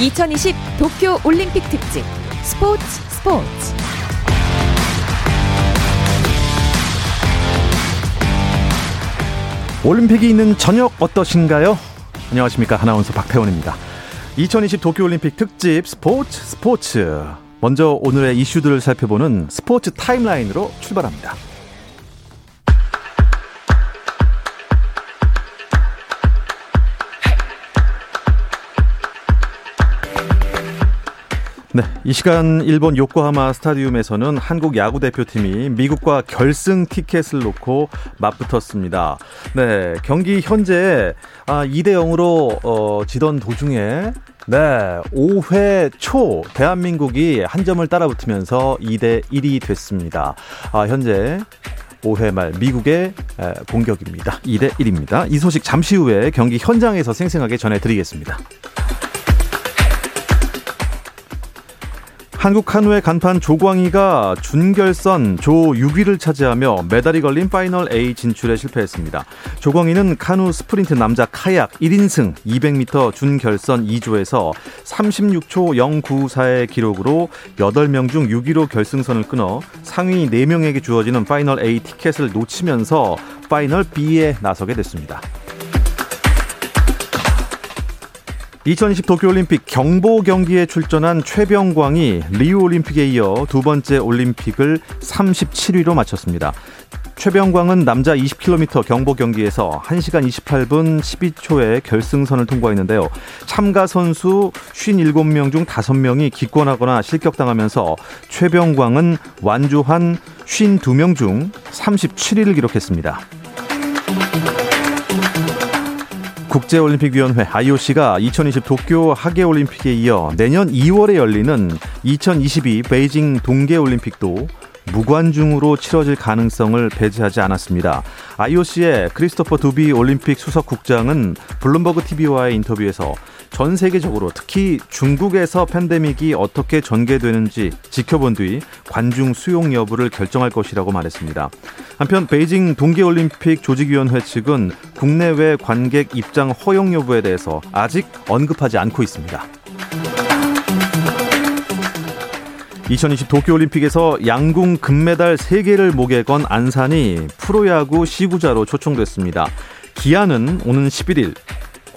2020 도쿄 올림픽 특집 스포츠 스포츠 올림픽이 있는 저녁 어떠신가요? 안녕하십니까. 아나운서 박태원입니다. 2020 도쿄 올림픽 특집 스포츠 스포츠. 먼저 오늘의 이슈들을 살펴보는 스포츠 타임라인으로 출발합니다. 네, 이 시간 일본 요코하마 스타디움에서는 한국 야구 대표팀이 미국과 결승 티켓을 놓고 맞붙었습니다. 네, 경기 현재 아, 2대 0으로 어, 지던 도중에 네, 5회 초 대한민국이 한 점을 따라붙으면서 2대 1이 됐습니다. 아, 현재 5회 말 미국의 공격입니다. 2대 1입니다. 이 소식 잠시 후에 경기 현장에서 생생하게 전해드리겠습니다. 한국 카누의 간판 조광희가 준결선 조 6위를 차지하며 메달이 걸린 final A 진출에 실패했습니다. 조광희는 카누 스프린트 남자 카약 1인승 200m 준결선 2조에서 36초 094의 기록으로 8명 중 6위로 결승선을 끊어 상위 4명에게 주어지는 final A 티켓을 놓치면서 final B에 나서게 됐습니다. 2020 도쿄올림픽 경보 경기에 출전한 최병광이 리우 올림픽에 이어 두 번째 올림픽을 37위로 마쳤습니다. 최병광은 남자 20km 경보 경기에서 1시간 28분 12초에 결승선을 통과했는데요. 참가 선수 57명 중 5명이 기권하거나 실격당하면서 최병광은 완주한 52명 중 37위를 기록했습니다. 국제올림픽위원회 IOC가 2020 도쿄 하계올림픽에 이어 내년 2월에 열리는 2022 베이징 동계올림픽도 무관중으로 치러질 가능성을 배제하지 않았습니다. IOC의 크리스토퍼 두비 올림픽 수석 국장은 블룸버그 TV와의 인터뷰에서 전 세계적으로 특히 중국에서 팬데믹이 어떻게 전개되는지 지켜본 뒤 관중 수용 여부를 결정할 것이라고 말했습니다. 한편 베이징 동계올림픽 조직위원회 측은 국내외 관객 입장 허용 여부에 대해서 아직 언급하지 않고 있습니다. 2020 도쿄올림픽에서 양궁 금메달 3개를 목에 건 안산이 프로야구 시구자로 초청됐습니다. 기아는 오는 11일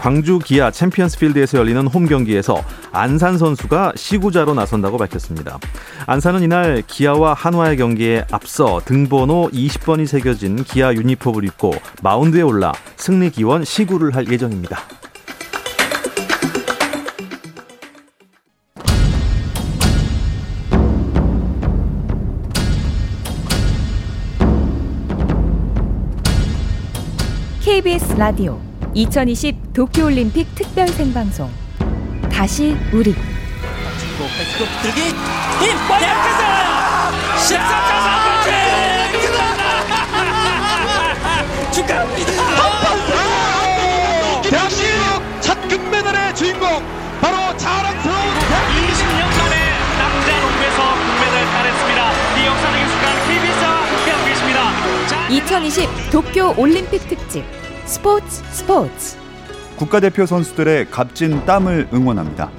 광주 기아 챔피언스 필드에서 열리는 홈 경기에서 안산 선수가 시구자로 나선다고 밝혔습니다. 안산은 이날 기아와 한화의 경기에 앞서 등번호 20번이 새겨진 기아 유니폼을 입고 마운드에 올라 승리 기원 시구를 할 예정입니다. 라디오 2020 도쿄올림픽 특별 생방송. 다시 우리. 들기 힘 대학에서! 14차 3번째 축하합니다! 대한민국 첫 금메달의 주인공 바로 자랑스러운 20년 만에 남자 농구에서 금메달 따냈습니다. 이 역사적인 순간 KBS와 함께하고 계십니다. 2020 도쿄 올림픽 특집 스포츠 스포츠 국가대표 선수들의 값진 땀을 응원합니다.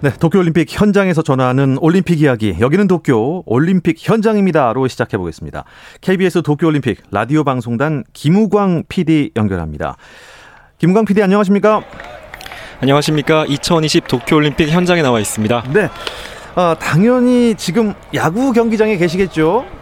네, 도쿄올림픽 현장에서 전하는 올림픽 이야기. 여기는 도쿄 올림픽 현장입니다로 시작해 보겠습니다. KBS 도쿄올림픽 라디오 방송단 김우광 PD 연결합니다. 김우광 PD 안녕하십니까? 안녕하십니까? 2020 도쿄올림픽 현장에 나와 있습니다. 네. 아, 당연히 지금 야구 경기장에 계시겠죠?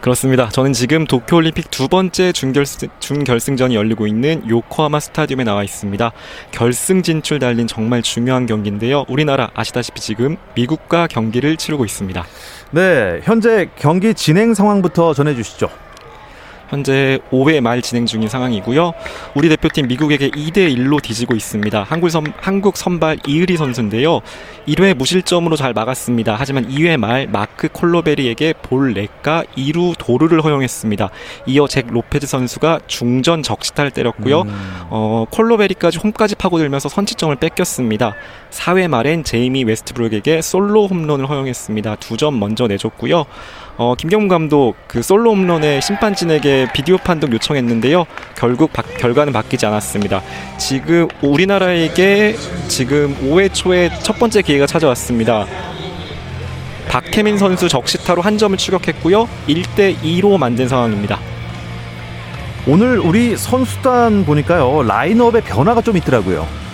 그렇습니다. 저는 지금 도쿄올림픽 두 번째 준결승, 준결승전이 열리고 있는 요코하마 스타디움에 나와 있습니다. 결승 진출 달린 정말 중요한 경기인데요. 우리나라 아시다시피 지금 미국과 경기를 치르고 있습니다. 네, 현재 경기 진행 상황부터 전해주시죠. 현재 5회 말 진행 중인 상황이고요. 우리 대표팀 미국에게 2대 1로 뒤지고 있습니다. 한국, 선, 한국 선발 이의리 선수인데요. 1회 무실점으로 잘 막았습니다. 하지만 2회 말 마크 콜로베리에게 볼넷과 2루 도루를 허용했습니다. 이어 잭 로페즈 선수가 중전 적시타를 때렸고요. 음. 어, 콜로베리까지 홈까지 파고들면서 선취점을 뺏겼습니다. 4회 말엔 제이미 웨스트브룩에게 솔로 홈런을 허용했습니다. 두 점 먼저 내줬고요. 어, 김경문 감독 그 솔로 홈런에 심판진에게 비디오 판독 요청했는데요. 결국 바, 결과는 바뀌지 않았습니다. 지금 우리나라에게 지금 5회 초에 첫 번째 기회가 찾아왔습니다. 박혜민 선수 적시타로 한 점을 추격했고요. 1대 2로 만든 상황입니다. 오늘 우리 선수단 보니까요 라인업에 변화가 좀 있더라고요.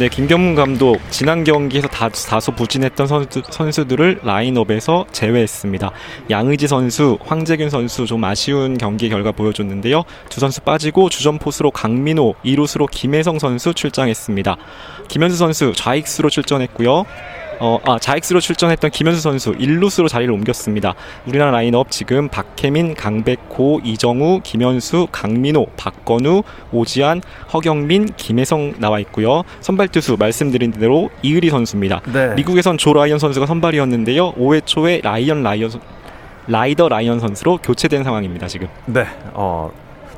네, 김경문 감독 지난 경기에서 다, 다소 부진했던 선수, 선수들을 라인업에서 제외했습니다. 양의지 선수, 황재균 선수 좀 아쉬운 경기 결과 보여줬는데요. 두 선수 빠지고 주전 포수로 강민호, 이루수로 김혜성 선수 출장했습니다. 김현수 선수 좌익수로 출전했고요. 어, 아, 자익수로 출전했던 김현수 선수 1루수로 자리를 옮겼습니다. 우리나라 라인업 지금 박해민, 강백호, 이정후, 김현수, 강민호, 박건우, 오지환, 허경민, 김혜성 나와 있고요. 선발 투수 말씀드린 대로 이의리 선수입니다. 네. 미국에선 조 라이언 선수가 선발이었는데요. 5회 초에 라이언 라이언 라이더 라이언 선수로 교체된 상황입니다. 지금 네. 어,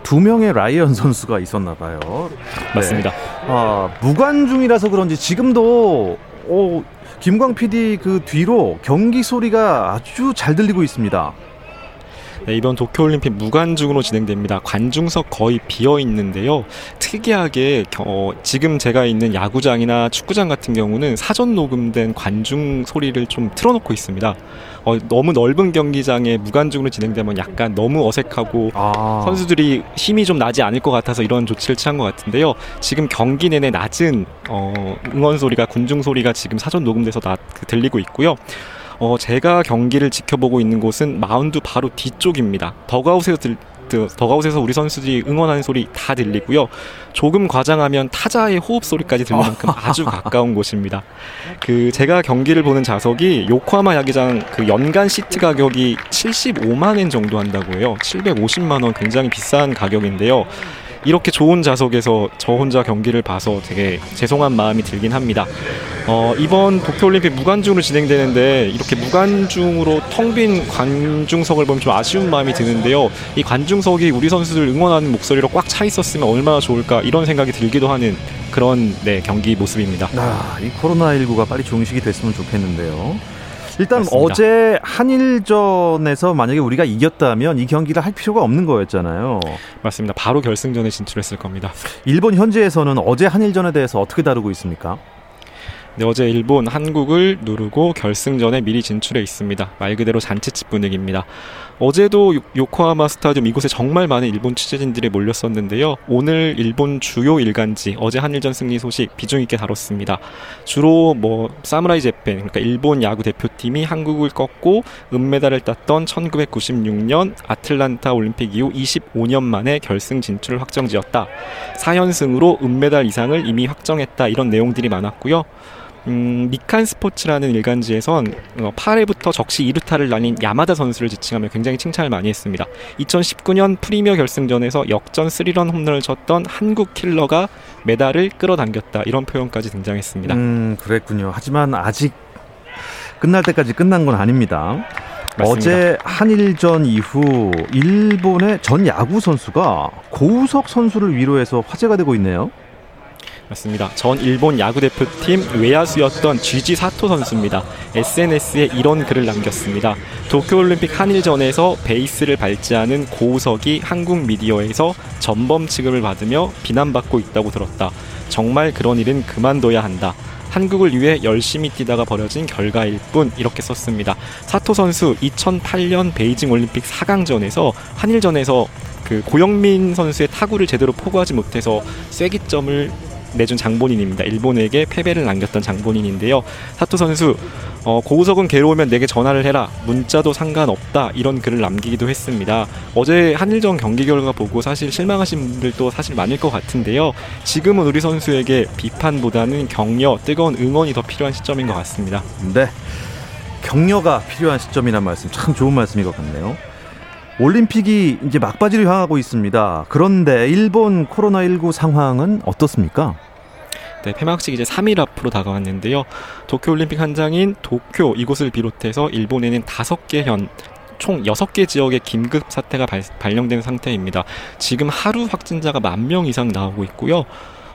두 명의 라이언 선수가 있었나 봐요. 맞습니다. 아, 무관중이라서 그런지 지금도 오, 김광 PD 그 뒤로 경기 소리가 아주 잘 들리고 있습니다. 네, 이번 도쿄올림픽 무관중으로 진행됩니다. 관중석 거의 비어 있는데요. 특이하게 어, 지금 제가 있는 야구장이나 축구장 같은 경우는 사전 녹음된 관중 소리를 좀 틀어놓고 있습니다. 어, 너무 넓은 경기장에 무관중으로 진행되면 약간 너무 어색하고 아. 선수들이 힘이 좀 나지 않을 것 같아서 이런 조치를 취한 것 같은데요. 지금 경기 내내 낮은 어, 응원 소리가 군중 소리가 지금 사전 녹음돼서 나, 그 들리고 있고요. 어, 제가 경기를 지켜보고 있는 곳은 마운드 바로 뒤쪽입니다. 더그아웃에서 들, 더그아웃에서 우리 선수들이 응원하는 소리 다 들리고요. 조금 과장하면 타자의 호흡 소리까지 들릴 만큼 아주 가까운 곳입니다. 그 제가 경기를 보는 좌석이 요코하마 야기장 그 연간 시트 가격이 75만 엔 정도 한다고 해요. 750만 원 굉장히 비싼 가격인데요. 이렇게 좋은 좌석에서 저 혼자 경기를 봐서 되게 죄송한 마음이 들긴 합니다. 어, 이번 도쿄올림픽 무관중으로 진행되는데 이렇게 무관중으로 텅 빈 관중석을 보면 좀 아쉬운 마음이 드는데요. 이 관중석이 우리 선수들 응원하는 목소리로 꽉 차 있었으면 얼마나 좋을까 이런 생각이 들기도 하는 그런 네, 경기 모습입니다. 아, 이 코로나19가 빨리 종식이 됐으면 좋겠는데요. 일단 맞습니다. 어제 한일전에서 만약에 우리가 이겼다면 이 경기를 할 필요가 없는 거였잖아요. 맞습니다. 바로 결승전에 진출했을 겁니다. 일본 현지에서는 어제 한일전에 대해서 어떻게 다루고 있습니까? 네, 어제 일본 한국을 누르고 결승전에 미리 진출해 있습니다. 말 그대로 잔치집 분위기입니다. 어제도 요- 요코하마 스타디움 이곳에 정말 많은 일본 취재진들이 몰렸었는데요. 오늘 일본 주요 일간지 어제 한일전 승리 소식 비중 있게 다뤘습니다. 주로 뭐 사무라이 재팬 그러니까 일본 야구 대표팀이 한국을 꺾고 은메달을 땄던 1996년 아틀란타 올림픽 이후 25년 만에 결승 진출을 확정지었다. 4연승으로 은메달 이상을 이미 확정했다. 이런 내용들이 많았고요. 음, 니칸 스포츠라는 일간지에선 어, 8회부터 적시 2루타를 날린 야마다 선수를 지칭하며 굉장히 칭찬을 많이 했습니다. 2019년 프리미어 결승전에서 역전 3런 홈런을 쳤던 한국 킬러가 메달을 끌어당겼다. 이런 표현까지 등장했습니다. 음, 그랬군요. 하지만 아직 끝날 때까지 끝난 건 아닙니다. 맞습니다. 어제 한일전 이후 일본의 전 야구 선수가 고우석 선수를 위로해서 화제가 되고 있네요. 맞습니다. 전 일본 야구 대표팀 외야수였던 GG 사토 선수입니다. SNS에 이런 글을 남겼습니다. 도쿄올림픽 한일전에서 베이스를 밟지 않은 고우석이 한국 미디어에서 전범 취급을 받으며 비난받고 있다고 들었다. 정말 그런 일은 그만둬야 한다. 한국을 위해 열심히 뛰다가 벌어진 결과일 뿐 이렇게 썼습니다. 사토 선수 2008년 베이징 올림픽 4강전에서 한일전에서 그 고영민 선수의 타구를 제대로 포구하지 못해서 쐐기점을 내준 장본인입니다. 일본에게 패배를 남겼던 장본인인데요. 사토 선수 어, 고우석은 괴로우면 내게 전화를 해라. 문자도 상관없다. 이런 글을 남기기도 했습니다. 어제 한일전 경기 결과 보고 사실 실망하신 분들도 사실 많을 것 같은데요. 지금은 우리 선수에게 비판보다는 격려, 뜨거운 응원이 더 필요한 시점인 것 같습니다. 네. 격려가 필요한 시점이란 말씀 참 좋은 말씀인 것 같네요. 올림픽이 이제 막바지를 향하고 있습니다. 그런데 일본 코로나19 상황은 어떻습니까? 네, 폐막식 이제 3일 앞으로 다가왔는데요. 도쿄올림픽 한장인 도쿄 이곳을 비롯해서 일본에는 5개 현, 총 6개 지역의 긴급 사태가 발, 발령된 상태입니다. 지금 하루 확진자가 만 명 이상 나오고 있고요.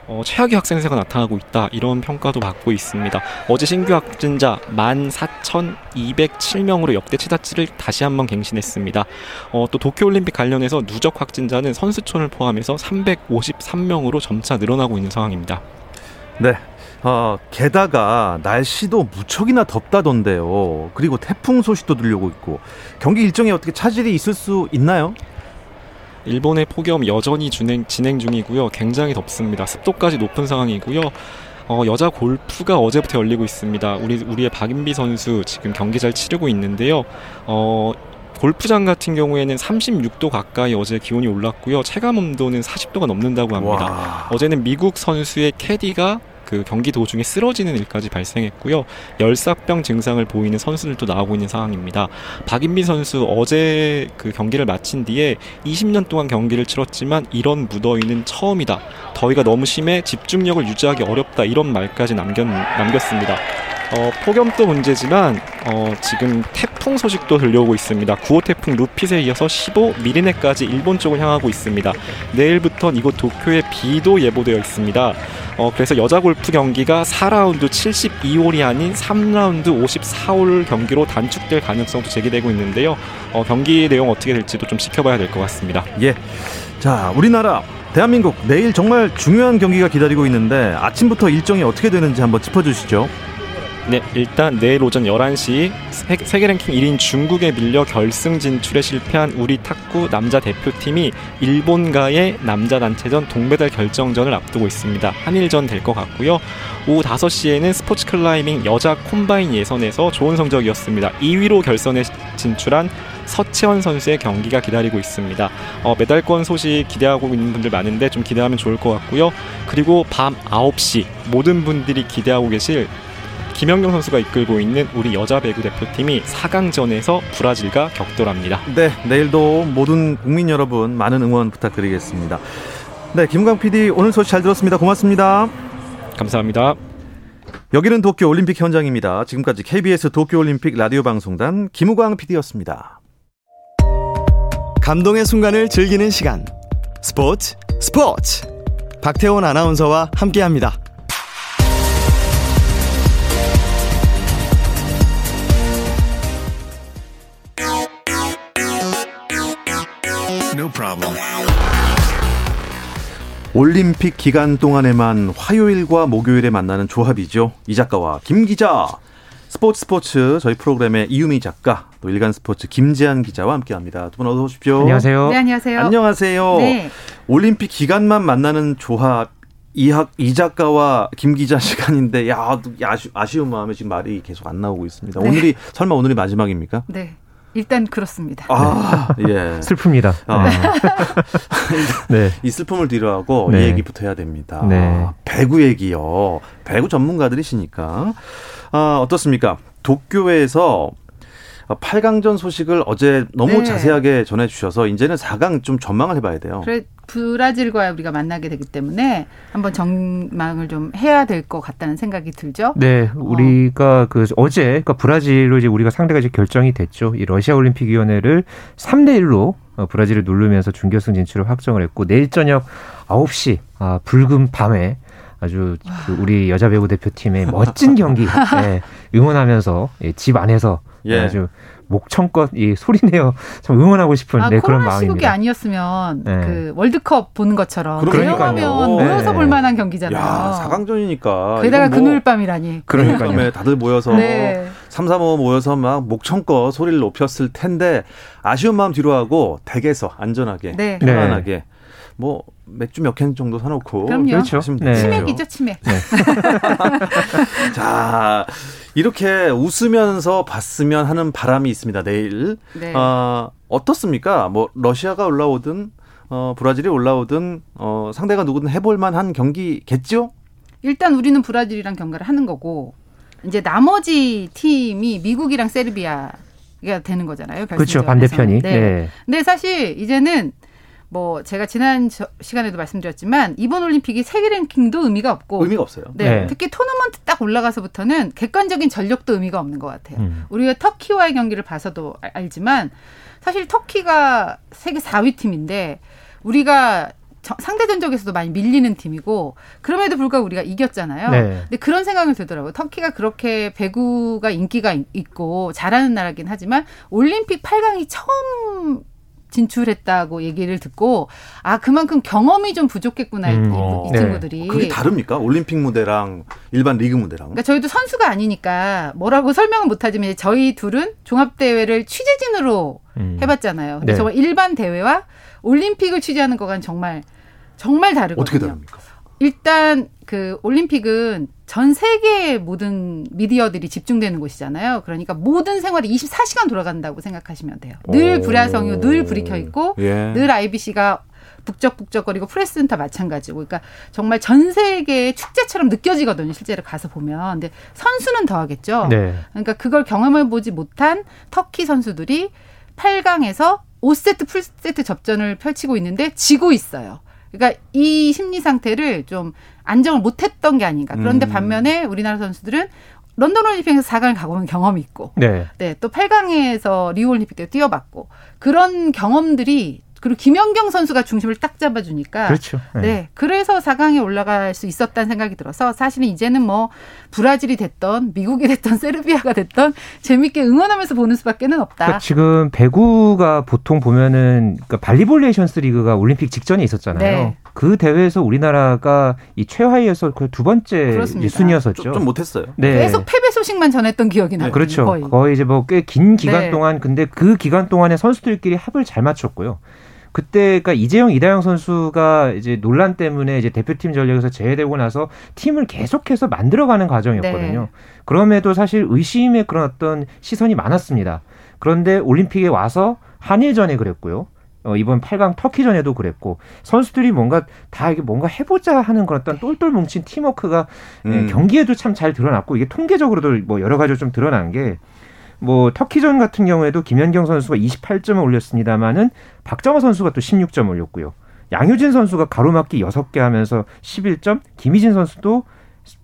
어, 최악의 확산세가 나타나고 있다 이런 평가도 받고 있습니다. 어제 신규 확진자 14,207명으로 역대 최다치를 다시 한번 갱신했습니다. 어, 또 도쿄올림픽 관련해서 누적 확진자는 선수촌을 포함해서 353명으로 점차 늘어나고 있는 상황입니다. 네. 어, 게다가 날씨도 무척이나 덥다던데요. 그리고 태풍 소식도 들려오고 있고 경기 일정에 어떻게 차질이 있을 수 있나요? 일본의 폭염 여전히 진행, 진행 중이고요. 굉장히 덥습니다. 습도까지 높은 상황이고요. 어, 여자 골프가 어제부터 열리고 있습니다. 우리 우리의 박인비 선수 지금 경기 잘 치르고 있는데요. 어, 골프장 같은 경우에는 36도 가까이 어제 기온이 올랐고요. 체감 온도는 40도가 넘는다고 합니다. 와. 어제는 미국 선수의 캐디가 그 경기 도중에 쓰러지는 일까지 발생했고요. 열사병 증상을 보이는 선수들도 나오고 있는 상황입니다. 박인비 선수 어제 그 경기를 마친 뒤에 20년 동안 경기를 치렀지만 이런 무더위는 처음이다. 더위가 너무 심해 집중력을 유지하기 어렵다. 이런 말까지 남겼, 남겼습니다. 어, 폭염도 문제지만 어, 지금 태풍 소식도 들려오고 있습니다. 9호 태풍 루핏에 이어서 15 미리네까지 일본 쪽을 향하고 있습니다. 내일부터 이곳 도쿄에 비도 예보되어 있습니다. 어, 그래서 여자 골프 경기가 4라운드 72홀이 아닌 3라운드 54홀 경기로 단축될 가능성도 제기되고 있는데요. 어, 경기 내용 어떻게 될지도 좀 지켜봐야 될 것 같습니다. 예. 자, 우리나라 대한민국 내일 정말 중요한 경기가 기다리고 있는데 아침부터 일정이 어떻게 되는지 한번 짚어 주시죠. 네, 일단 내일 오전 11시 세, 세계 랭킹 1인 중국에 밀려 결승 진출에 실패한 우리 탁구 남자 대표팀이 일본과의 남자 단체전 동메달 결정전을 앞두고 있습니다. 한일전 될 것 같고요. 오후 5시에는 스포츠 클라이밍 여자 콤바인 예선에서 좋은 성적이었습니다. 2위로 결선에 진출한 서채원 선수의 경기가 기다리고 있습니다. 어, 메달권 소식 기대하고 있는 분들 많은데 좀 기대하면 좋을 것 같고요. 그리고 밤 9시 모든 분들이 기대하고 계실 김연경 선수가 이끌고 있는 우리 여자 배구 대표팀이 4강전에서 브라질과 격돌합니다. 네, 내일도 모든 국민 여러분 많은 응원 부탁드리겠습니다. 네, 김광 PD 오늘 소식 잘 들었습니다. 고맙습니다. 감사합니다. 여기는 도쿄 올림픽 현장입니다. 지금까지 KBS 도쿄 올림픽 라디오 방송단 김우광 PD였습니다. 감동의 순간을 즐기는 시간. 스포츠 스포츠. 박태원 아나운서와 함께합니다. 올림픽 기간 동안에만 화요일과 목요일에 만나는 조합이죠. 이 작가와 김 기자. 스포츠 스포츠 저희 프로그램의 이유미 작가 또 일간 스포츠 김재한 기자와 함께합니다. 두 분 어서 오십시오. 안녕하세요. 네, 안녕하세요. 안녕하세요. 네. 올림픽 기간만 만나는 조합 이학 이 작가와 김 기자 시간인데 야 아쉬, 아쉬운 마음에 지금 말이 계속 안 나오고 있습니다. 네. 오늘이 설마 오늘이 마지막입니까? 네. 일단 그렇습니다. 아, 예. 슬픕니다. 아. 네. 이 슬픔을 뒤로하고 네. 이 얘기부터 해야 됩니다. 네. 배구 얘기요. 배구 전문가들이시니까 아, 어떻습니까? 도쿄에서 8강전 소식을 어제 너무 네. 자세하게 전해주셔서 이제는 4강 좀 전망을 해봐야 돼요. 그래 브라질과 우리가 만나게 되기 때문에 한번 전망을 좀 해야 될 것 같다는 생각이 들죠. 네, 우리가 그 어제 그러니까 브라질로 이제 우리가 상대가 이제 결정이 됐죠. 이 러시아 올림픽 위원회를 3대 1로 어, 브라질을 누르면서 준결승 진출을 확정을 했고 내일 저녁 9시 아, 붉은 밤에 아주 그 우리 여자 배구 대표팀의 멋진 경기 예, 응원하면서 예, 집 안에서 예. 아주 목청껏 이 소리내어 참 응원하고 싶은 아, 네, 그런 코로나 시국이 마음입니다. 아니었으면 네. 그 월드컵 보는 것처럼. 조용하면 모여서 네. 볼 만한 경기잖아요. 야, 4강전이니까. 게다가 금요일 밤이라니. 그러니까요. 다들 모여서 네. 3, 3, 5 모여서 막 목청껏 소리를 높였을 텐데 아쉬운 마음 뒤로 하고 댁에서 안전하게 네. 편안하게 뭐 맥주 몇 캔 정도 사놓고 그럼요. 그렇죠. 네. 치맥이죠, 치맥. 자, 이렇게 웃으면서 봤으면 하는 바람이 있습니다. 내일. 네. 어, 어떻습니까? 뭐 러시아가 올라오든 어, 브라질이 올라오든 어, 상대가 누구든 해볼 만한 경기겠죠? 일단 우리는 브라질이랑 경기를 하는 거고 이제 나머지 팀이 미국이랑 세르비아가 되는 거잖아요. 그렇죠. 반대편이. 네. 네. 근데 사실 이제는 뭐 제가 지난 저- 시간에도 말씀드렸지만 이번 올림픽이 세계 랭킹도 의미가 없고 의미가 없어요. 네, 네. 특히 토너먼트 딱 올라가서부터는 객관적인 전력도 의미가 없는 것 같아요. 음. 우리가 터키와의 경기를 봐서도 알- 알지만 사실 터키가 세계 4위 팀인데 우리가 저- 상대 전적에서도 많이 밀리는 팀이고 그럼에도 불구하고 우리가 이겼잖아요. 네. 근데 그런 생각이 들더라고요. 터키가 그렇게 배구가 인기가 있- 있고 잘하는 나라긴 하지만 올림픽 8강이 처음 진출했다고 얘기를 듣고 아 그만큼 경험이 좀 부족했구나 이- 음. 이, 이 네. 친구들이. 그게 다릅니까? 올림픽 무대랑 일반 리그 무대랑? 그러니까 저희도 선수가 아니니까 뭐라고 설명은 못하지만 저희 둘은 종합 대회를 취재진으로 음. 해봤잖아요. 근데 네. 정말 일반 대회와 올림픽을 취재하는 거간 정말 정말 다르거든요. 어떻게 다릅니까? 일단 그 올림픽은 전 세계의 모든 미디어들이 집중되는 곳이잖아요. 그러니까 모든 생활이 24시간 돌아간다고 생각하시면 돼요. 늘 오. 불야성이고 늘 불이 켜 있고 예. 늘 IBC가 북적북적거리고 프레스는 다 마찬가지고 그러니까 정말 전 세계의 축제처럼 느껴지거든요. 실제로 가서 보면. 근데 선수는 더하겠죠. 네. 그러니까 그걸 경험해 보지 못한 터키 선수들이 8강에서 5세트 풀세트 접전을 펼치고 있는데 지고 있어요. 그러니까 이 심리 상태를 좀 안정을 못 했던 게 아닌가. 그런데 음. 반면에 우리나라 선수들은 런던 올림픽에서 4강을 가보면 경험이 있고 네. 네, 또 8강에서 리우 올림픽 때 뛰어봤고 그런 경험들이 그리고 김연경 선수가 중심을 딱 잡아주니까 그렇죠. 네. 그래서 4강에 올라갈 수 있었다는 생각이 들어서 사실은 이제는 뭐 브라질이 됐던 미국이 됐던 세르비아가 됐던 재밌게 응원하면서 보는 수밖에는 없다. 그러니까 지금 배구가 보통 보면은 그러니까 발리볼 네이션스 리그가 올림픽 직전에 있었잖아요. 네. 그 대회에서 우리나라가 이 최하위에서 그 두 번째 그렇습니다. 이 순위였었죠. 좀, 좀 못했어요. 네. 계속 패배 소식만 전했던 기억이 나요. 그렇죠. 거의. 거의, 이제 뭐 꽤 긴 기간 네. 동안 근데 그 기간 동안에 선수들끼리 합을 잘 맞췄고요. 그때 그러니까 이재영 이다영 선수가 이제 논란 때문에 이제 대표팀 전력에서 제외되고 나서 팀을 계속해서 만들어가는 과정이었거든요. 네. 그럼에도 사실 의심의 그런 어떤 시선이 많았습니다. 그런데 올림픽에 와서 한일전에 그랬고요. 어, 이번 8강 터키전에도 그랬고 선수들이 뭔가 다 이게 뭔가 해보자 하는 그런 어떤 똘똘 뭉친 팀워크가 예, 음. 경기에도 참 잘 드러났고 이게 통계적으로도 뭐 여러 가지로 좀 드러난 게 뭐 터키전 같은 경우에도 김연경 선수가 28점을 올렸습니다마는 박정호 선수가 또 16점 올렸고요. 양효진 선수가 가로막기 6개 하면서 11점, 김희진 선수도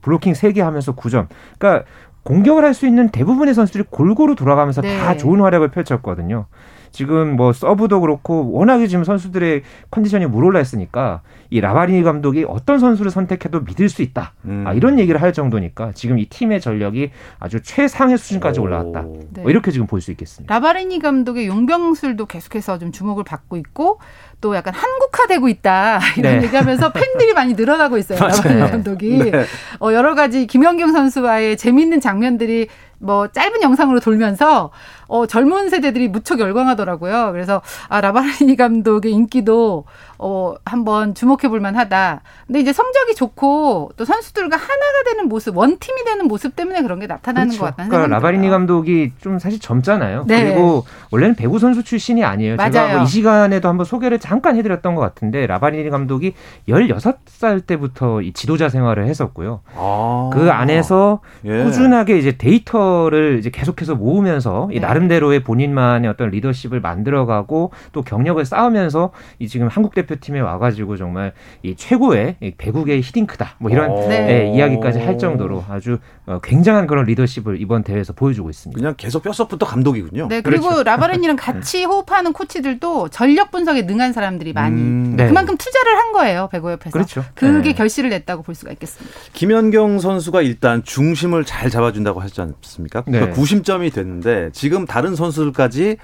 블로킹 3개 하면서 9점. 그러니까 공격을 할 수 있는 대부분의 선수들이 골고루 돌아가면서 네. 다 좋은 활약을 펼쳤거든요. 지금 뭐 서브도 그렇고 워낙에 지금 선수들의 컨디션이 물올라 있으니까 이 라바리니 감독이 어떤 선수를 선택해도 믿을 수 있다. 음. 아, 이런 얘기를 할 정도니까 지금 이 팀의 전력이 아주 최상의 수준까지 올라왔다. 오. 네. 뭐 이렇게 지금 볼 수 있겠습니다. 라바레니 감독의 용병술도 계속해서 좀 주목을 받고 있고 또 약간 한국화되고 있다 이런 네. 얘기하면서 팬들이 많이 늘어나고 있어요. 맞아요. 감독이 네. 어, 여러 가지 김연경 선수와의 재밌는 장면들이 뭐 짧은 영상으로 돌면서 어, 젊은 세대들이 무척 열광하더라고요. 그래서 아 라바레니 감독의 인기도 어, 한번 주목해 볼 만하다. 근데 이제 성적이 좋고 또 선수들과 하나가 되는 모습, 원팀이 되는 모습 때문에 그런 게 나타나는 것 같다는 그러니까 생각이 라바리니. 감독이 좀 사실 젊잖아요. 네. 그리고 원래는 배구 선수 출신이 아니에요. 제가 맞아요. 뭐이 시간에도 한번 소개를 잠깐 해드렸던 것 같은데 라바리니 감독이 16살 때부터 이 지도자 생활을 했었고요. 아. 그 안에서 예. 꾸준하게 이제 데이터를 이제 계속해서 모으면서 이 네. 나름대로의 본인만의 어떤 리더십을 만들어가고 또 경력을 쌓으면서 이 지금 한국 대표팀에 와가지고 정말 이 최고의 이 배구계의 히딩크다 뭐 이런 어. 네. 예, 이야기까지 할 정도로 아주 어, 굉장한 그런 리더십을 이번 대회에서 보여주고 있습니다. 그냥 계속 뼛속부터 감독이군요. 네, 그리고 그렇죠. 라바렌이랑 같이 호흡하는 코치들도 전력 분석에 능한 사람들이 많이 음. 네. 그만큼 투자를 한 거예요 배구협에서. 그렇죠. 그게 네. 결실을 냈다고 볼 수가 있겠습니다. 김연경 선수가 일단 중심을 잘 잡아준다고 하지 않습니까? 그러니까 네. 90점이 됐는데 지금 다른 선수들까지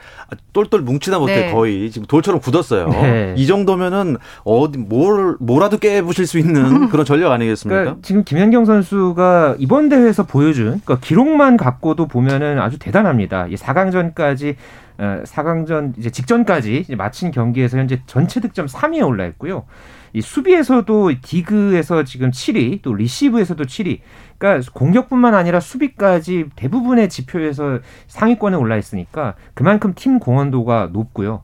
똘똘 뭉치다 못해 네. 거의 지금 돌처럼 굳었어요. 네. 이 정도면은 어디 뭘 뭐라도 깨부실 수 있는 그런 전력 아니겠습니까? 그러니까 지금 김연경 선수가 이번 대회에서 보여준 그러니까 기록만 갖고도 보면은 아주 대단합니다. 이 4강전까지 어, 4강전 이제 직전까지 이제 마친 경기에서 현재 전체 득점 3위에 올라 있고요. 이 수비에서도 디그에서 지금 7위, 또 리시브에서도 7위. 그러니까 공격뿐만 아니라 수비까지 대부분의 지표에서 상위권에 올라 있으니까 그만큼 팀 공헌도가 높고요.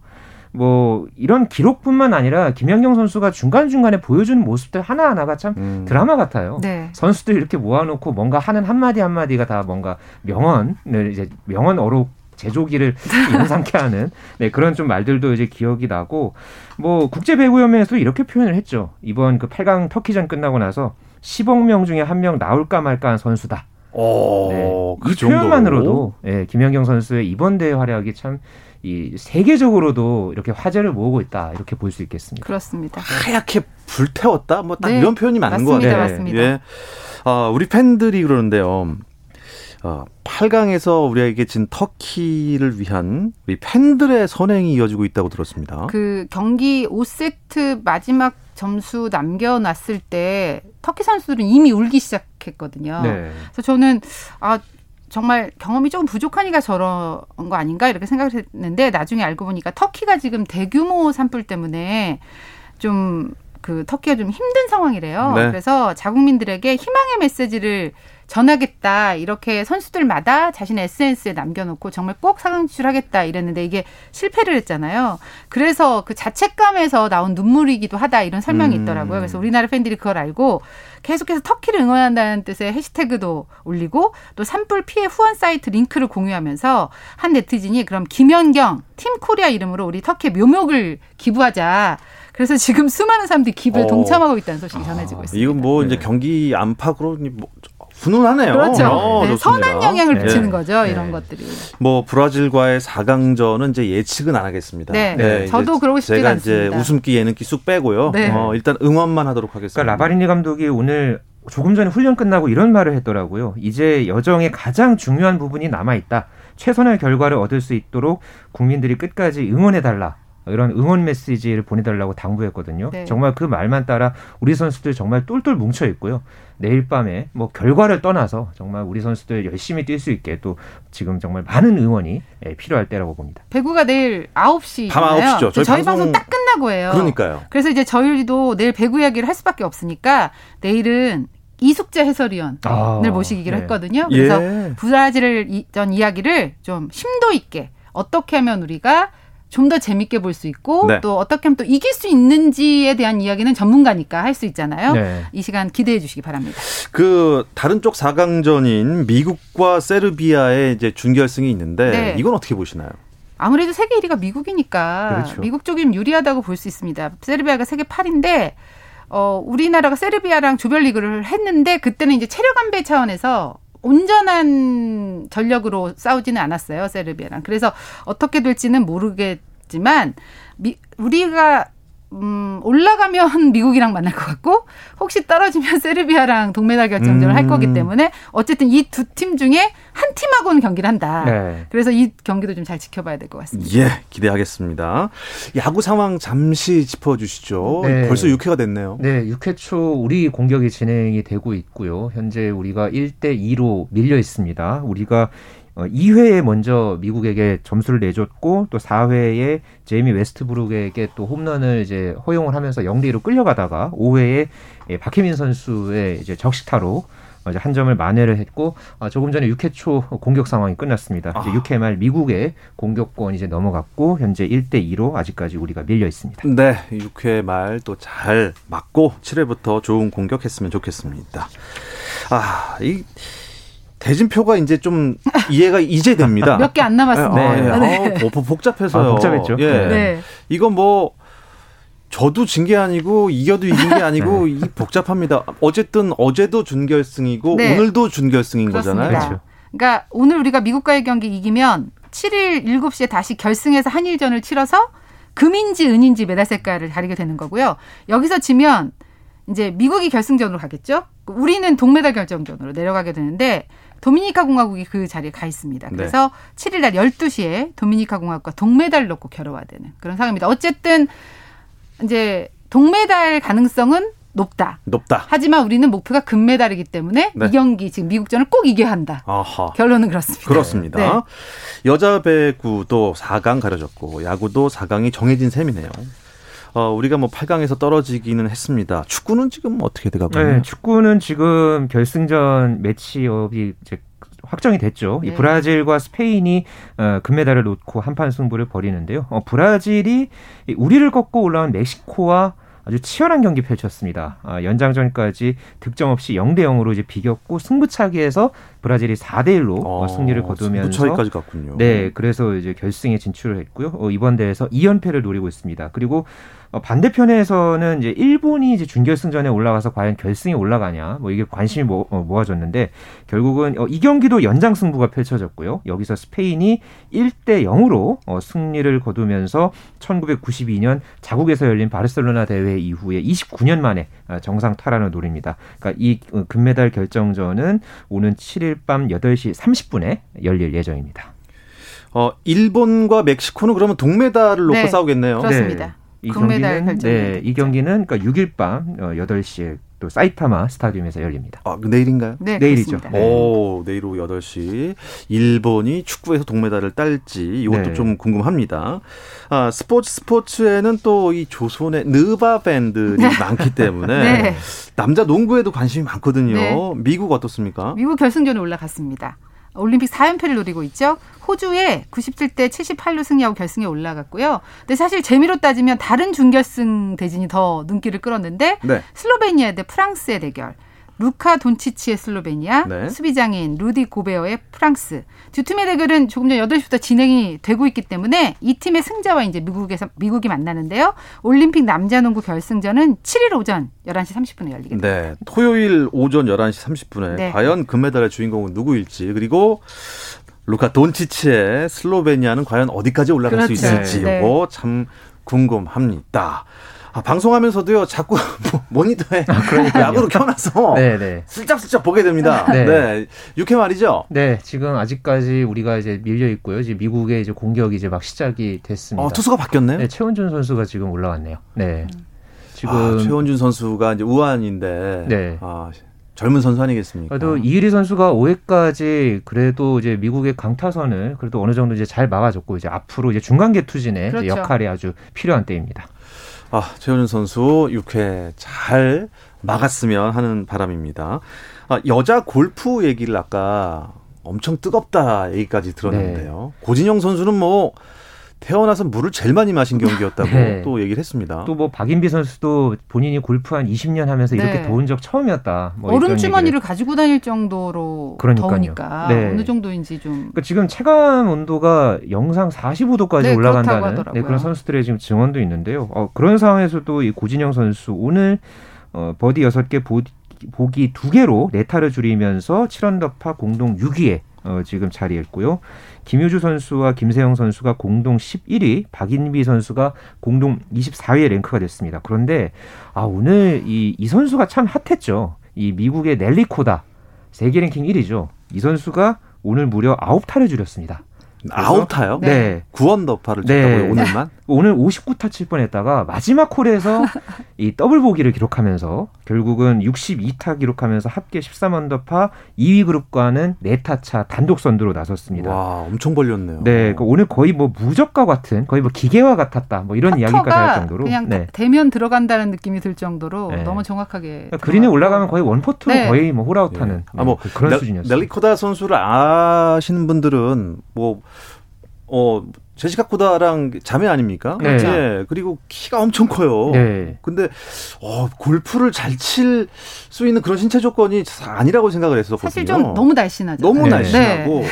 뭐 이런 기록뿐만 아니라 김연경 선수가 중간 중간에 보여주는 모습들 하나 하나가 참 음. 드라마 같아요. 네. 선수들 이렇게 모아놓고 뭔가 하는 한 마디 한 마디가 다 뭔가 명언을 이제 명언어로 제조기를 연상케 하는 네, 그런 좀 말들도 이제 기억이 나고 뭐 국제 배구연맹에서도 이렇게 표현을 했죠. 이번 그 8강 터키전 끝나고 나서 10억 명 중에 한 명 나올까 말까 한 선수다. 어, 그이 정도로? 표현만으로도 예, 김연경 선수의 이번 대회 활약이 참 이 세계적으로도 이렇게 화제를 모으고 있다 이렇게 볼 수 있겠습니다. 그렇습니다. 하얗게 불태웠다? 뭐딱 네, 이런 표현이 맞는 것 맞습니다, 같아요. 맞습니다. 예. 어, 우리 팬들이 그러는데요. 어, 8강에서 우리에게 진 터키를 위한 우리 팬들의 선행이 이어지고 있다고 들었습니다. 그 경기 5세트 마지막 점수 남겨놨을 때 터키 선수들은 이미 울기 시작했거든요. 네. 그래서 저는 아 정말 경험이 조금 부족하니까 저런 거 아닌가 이렇게 생각을 했는데 나중에 알고 보니까 터키가 지금 대규모 산불 때문에 좀그 터키가 좀 힘든 상황이래요. 네. 그래서 자국민들에게 희망의 메시지를 전하겠다 이렇게 선수들마다 자신의 SNS에 남겨놓고 정말 꼭 사강 진출하겠다 이랬는데 이게 실패를 했잖아요. 그래서 그 자책감에서 나온 눈물이기도 하다 이런 설명이 음. 있더라고요. 그래서 우리나라 팬들이 그걸 알고 계속해서 터키를 응원한다는 뜻의 해시태그도 올리고 또 산불 피해 후원 사이트 링크를 공유하면서 한 네티즌이 그럼 김연경 팀 코리아 이름으로 우리 터키에 묘목을 기부하자. 그래서 지금 수많은 사람들이 기부에 어. 동참하고 있다는 소식이 전해지고 있습니다. 이건 뭐 이제 경기 안팎으로 뭐 훈훈하네요. 그렇죠. 어, 네. 선한 영향을 네. 미치는 거죠. 네. 이런 것들이. 뭐 브라질과의 4강전은 이제 예측은 안 하겠습니다. 네. 저도 이제 그러고 제가 않습니다. 이제 웃음기 예능기 쑥 빼고요. 네. 어, 일단 응원만 하도록 하겠습니다. 그러니까 라바리니 감독이 오늘 조금 전에 훈련 끝나고 이런 말을 했더라고요. 이제 여정의 가장 중요한 부분이 남아 있다. 최선의 결과를 얻을 수 있도록 국민들이 끝까지 응원해 달라. 이런 응원 메시지를 보내달라고 당부했거든요. 네. 정말 그 말만 따라 우리 선수들 정말 똘똘 뭉쳐 있고요. 내일 밤에 뭐 결과를 떠나서 정말 우리 선수들 열심히 뛸 수 있게 또 지금 정말 많은 응원이 예, 필요할 때라고 봅니다. 배구가 내일 9시잖아요. 밤 9시죠. 저희 저희, 방송- 방송 딱 끝나고 해요. 그러니까요. 그래서 이제 저희도 내일 배구 이야기를 할 수밖에 없으니까 내일은 이숙재 해설위원을 아, 모시기로 네. 했거든요. 그래서 예. 브라질 전 이야기를 좀 심도 있게 어떻게 하면 우리가 좀 더 재밌게 볼 수 있고 네. 또 어떻게 하면 또 이길 수 있는지에 대한 이야기는 전문가니까 할 수 있잖아요. 네. 이 시간 기대해 주시기 바랍니다. 그 다른 쪽 4강전인 미국과 세르비아의 이제 준결승이 있는데 네. 이건 어떻게 보시나요? 아무래도 세계 1위가 미국이니까 그렇죠. 미국 쪽이 좀 유리하다고 볼 수 있습니다. 세르비아가 세계 8인데 어 우리나라가 세르비아랑 조별 리그를 했는데 그때는 이제 체력 안배 차원에서 온전한 전력으로 싸우지는 않았어요 세르비아랑. 그래서 어떻게 될지는 모르겠지만 미, 우리가 음, 올라가면 미국이랑 만날 것 같고, 혹시 떨어지면 세르비아랑 동메달 결정전을 할 음. 거기 때문에, 어쨌든 이 두 팀 중에 한 팀하고는 경기를 한다. 네. 그래서 이 경기도 좀 잘 지켜봐야 될 것 같습니다. 예, 기대하겠습니다. 야구 상황 잠시 짚어주시죠. 네. 벌써 6회가 됐네요. 네, 6회 초 우리 공격이 진행이 되고 있고요. 현재 우리가 1대 2로 밀려 있습니다. 우리가 어, 2회에 먼저 미국에게 점수를 내줬고 또 4회에 제이미 웨스트브룩에게 또 홈런을 이제 허용을 하면서 0대 2로 끌려가다가 5회에 예, 박혜민 선수의 이제 적시타로 어, 이제 한 점을 만회를 했고 아, 조금 전에 6회 초 공격 상황이 끝났습니다. 이제 아. 6회 말 미국의 공격권 이제 넘어갔고 현재 1대 2로 아직까지 우리가 밀려 있습니다. 네, 6회 말 또 잘 맞고 7회부터 좋은 공격했으면 좋겠습니다. 아, 이 대진표가 이제 좀 이해가 이제 됩니다. 몇 개 안 남았습니다. 아, 예. 네. 아, 복- 복잡해서요. 아, 복잡했죠. 예. 네. 네. 이건 뭐 저도 진 게 아니고 이겨도 이긴 게 아니고 이 복잡합니다. 어쨌든 어제도 준결승이고 네. 오늘도 준결승인 그렇습니다. 거잖아요. 그렇죠. 그러니까 오늘 우리가 미국과의 경기 이기면 7일 7시에 다시 결승에서 한일전을 치러서 금인지 은인지 메달 색깔을 가리게 되는 거고요. 여기서 지면 이제 미국이 결승전으로 가겠죠. 우리는 동메달 결정전으로 내려가게 되는데 도미니카 공화국이 그 자리에 가 있습니다. 네. 그래서 7일 날 12시에 도미니카 공화국과 동메달을 놓고 겨뤄야 되는 그런 상황입니다. 어쨌든 이제 동메달 가능성은 높다. 높다. 하지만 우리는 목표가 금메달이기 때문에 네. 이 경기 지금 미국전을 꼭 이겨야 한다. 아하. 결론은 그렇습니다. 그렇습니다. 네. 여자 배구도 4강 가려졌고 야구도 4강이 정해진 셈이네요. 어, 우리가 뭐 8강에서 떨어지기는 했습니다. 축구는 지금 어떻게 돼가고 있나요? 네, 축구는 지금 결승전 매치업이 이제 확정이 됐죠. 이 네. 브라질과 스페인이 어, 금메달을 놓고 한판 승부를 벌이는데요. 어, 브라질이 이 우리를 꺾고 올라온 멕시코와 아주 치열한 경기 펼쳤습니다. 아, 연장전까지 득점 없이 0대 0으로 이제 비겼고 승부차기에서 브라질이 4대 1로 어, 승리를 거두면서 차이까지 갔군요. 네, 그래서 이제 결승에 진출을 했고요. 어, 이번 대회에서 2연패를 노리고 있습니다. 그리고 어, 반대편에서는 이제 일본이 이제 준결승전에 올라가서 과연 결승에 올라가냐, 뭐 이게 관심이 모, 어, 모아졌는데 결국은 어, 이 경기도 연장 승부가 펼쳐졌고요. 여기서 스페인이 1대 0으로 어, 승리를 거두면서 1992년 자국에서 열린 바르셀로나 대회 이후에 29년 만에 어, 정상 탈환을 노립니다. 그러니까 이 어, 금메달 결정전은 오는 7일 밤 8시 30분에 열릴 예정입니다. 어, 일본과 멕시코는 그러면 동메달을 놓고 네, 싸우겠네요. 그렇습니다. 이 경기는 네, 이 경기는 그러니까 6일 밤 어, 8시에 또 사이타마 스타디움에서 열립니다. 아, 그 내일인가요? 네, 내일이죠. 그렇습니다. 오, 내일 오후 8시. 일본이 축구에서 동메달을 딸지 이것도 네. 좀 궁금합니다. 아, 스포츠 스포츠에는 또 이 조선의 느바 밴들이 많기 때문에 네. 남자 농구에도 관심이 많거든요. 네. 미국 어떻습니까? 미국 결승전에 올라갔습니다. 올림픽 4연패를 노리고 있죠. 호주에 97대 78로 승리하고 결승에 올라갔고요. 근데 사실 재미로 따지면 다른 준결승 대진이 더 눈길을 끌었는데 네. 슬로베니아 대 프랑스의 대결. 루카 돈치치의 슬로베니아, 네. 수비장인 루디 고베어의 프랑스. 두 팀의 대결은 조금 전 8시부터 진행이 되고 있기 때문에 이 팀의 승자와 이제 미국에서 미국이 만나는데요. 올림픽 남자 농구 결승전은 7일 오전 11시 30분에 열리게 됩니다. 네. 토요일 오전 11시 30분에 네. 과연 금메달의 주인공은 누구일지 그리고 루카 돈치치의 슬로베니아는 과연 어디까지 올라갈 수 그렇죠. 있을지 네. 이거 참 궁금합니다. 아, 방송하면서도요 자꾸 뭐 모니터에 야구로 켜놔서 네, 네. 슬쩍슬쩍 보게 됩니다. 네. 네. 육회 말이죠. 네, 지금 아직까지 우리가 이제 밀려 있고요. 이제 미국의 이제 공격이 이제 막 시작이 됐습니다. 어, 투수가 바뀌었네요. 네, 최원준 선수가 지금 올라왔네요. 네. 지금 아, 최원준 선수가 이제 우한인데 네. 아, 젊은 선수 아니겠습니까? 그래도 이일희 선수가 5회까지 그래도 이제 미국의 강타선을 그래도 어느 정도 이제 잘 막아줬고 이제 앞으로 이제 중간계 투진의 그렇죠. 역할이 아주 필요한 때입니다. 아, 최현준 선수 6회 잘 막았으면 하는 바람입니다. 아, 여자 골프 얘기를 아까 엄청 뜨겁다 얘기까지 들었는데요. 네. 고진영 선수는 뭐 태어나서 물을 제일 많이 마신 경기였다고 네. 또 얘기를 했습니다. 또 뭐 박인비 선수도 본인이 골프 한 20년 하면서 이렇게 네. 더운 적 처음이었다. 뭐 얼음 주머니를 가지고 다닐 정도로 그러니까요. 더우니까 네. 어느 정도인지 좀 그러니까 지금 체감 온도가 영상 45도까지 네, 그렇다고 올라간다는. 네, 그런 선수들의 지금 증언도 있는데요. 어, 그런 상황에서도 이 고진영 선수 오늘 어, 버디 6개 보, 보기 2개로 네타를 줄이면서 7언더파 공동 6위에 어, 지금 자리했고요. 김효주 선수와 김세영 선수가 공동 11위, 박인비 선수가 공동 24위에 랭크가 됐습니다. 그런데 아 오늘 이, 이 선수가 참 핫했죠. 이 미국의 넬리 코다 세계 랭킹 1위죠. 이 선수가 오늘 무려 9타를 줄였습니다. 아홉 타요? 네. 구 언더파를 네. 쳤다고요, 오늘만? 오늘 59타 칠 뻔했다가 마지막 홀에서 이 더블 보기를 기록하면서 결국은 62타 기록하면서 합계 13언더파 2위 그룹과는 4타 차 단독 선두로 나섰습니다. 와, 엄청 벌렸네요. 네, 그러니까 오늘 거의 뭐 무적과 같은 거의 뭐 기계와 같았다 뭐 이런 이야기까지 할 정도로 그냥 네. 대면 들어간다는 느낌이 들 정도로 네. 너무 정확하게 그러니까 그린에. 올라가면 거의 원포트로 네. 거의 뭐 홀아웃하는 아, 뭐 네, 그런 넬- 수준이었어요. 넬리코다 선수를 아시는 분들은 뭐 어, 제시카 코다랑 자매 아닙니까? 네. 예, 그리고 키가 엄청 커요. 네. 근데 어, 골프를 잘 칠 수 있는 그런 신체 조건이 아니라고 생각을 했었거든요. 사실 좀 너무 날씬하죠. 너무 네. 날씬하고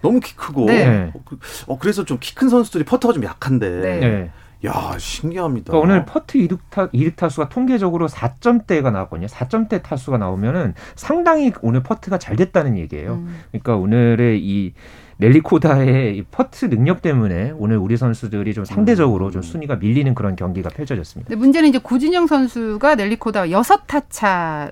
너무 키 크고 네. 어, 그- 어, 그래서 좀 키 큰 선수들이 퍼터가 좀 약한데 네. 네. 야 신기합니다. 그러니까 오늘 퍼트 이득, 타, 이득 타수가 통계적으로 4점대가 나왔거든요. 4점대 타수가 나오면은 상당히 오늘 퍼트가 잘 됐다는 얘기예요. 음. 그러니까 오늘의 이 넬리 코다의 이 퍼트 능력 때문에 오늘 우리 선수들이 좀 상대적으로 좀 순위가 밀리는 그런 경기가 펼쳐졌습니다. 근데 문제는 이제 고진영 선수가 넬리코다 여섯 타차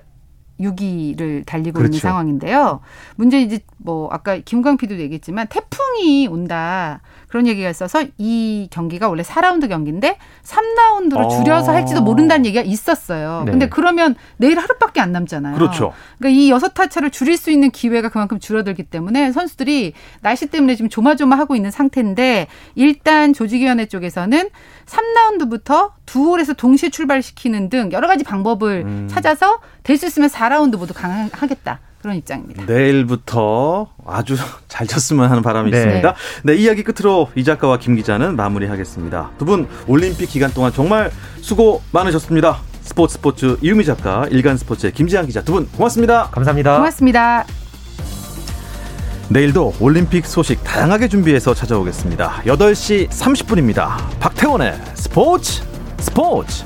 6위를 달리고 있는 그렇죠. 상황인데요. 문제 이제 뭐 아까 김광 PD도 얘기했지만 태풍이 온다 그런 얘기가 있어서 이 경기가 원래 4라운드 경기인데 3라운드로 어. 줄여서 할지도 모른다는 얘기가 있었어요. 네. 근데 그러면 내일 하루밖에 안 남잖아요. 그렇죠. 그러니까 이 여섯 타차를 줄일 수 있는 기회가 그만큼 줄어들기 때문에 선수들이 날씨 때문에 지금 조마조마하고 있는 상태인데 일단 조직위원회 쪽에서는 3라운드부터 두 홀에서 동시에 출발시키는 등 여러 가지 방법을 음. 찾아서 될 수 있으면 4라운드 모두 강행하겠다. 그런 입장입니다. 내일부터 아주 잘 쳤으면 하는 바람이 네. 있습니다. 네, 이야기 끝으로 이 작가와 김 기자는 마무리하겠습니다. 두 분 올림픽 기간 동안 정말 수고 많으셨습니다. 스포츠 스포츠 이유미 작가, 일간 스포츠의 김지한 기자 두 분 고맙습니다. 감사합니다. 고맙습니다. 내일도 올림픽 소식 다양하게 준비해서 찾아오겠습니다. 8시 30분입니다. 박태원의 스포츠 스포츠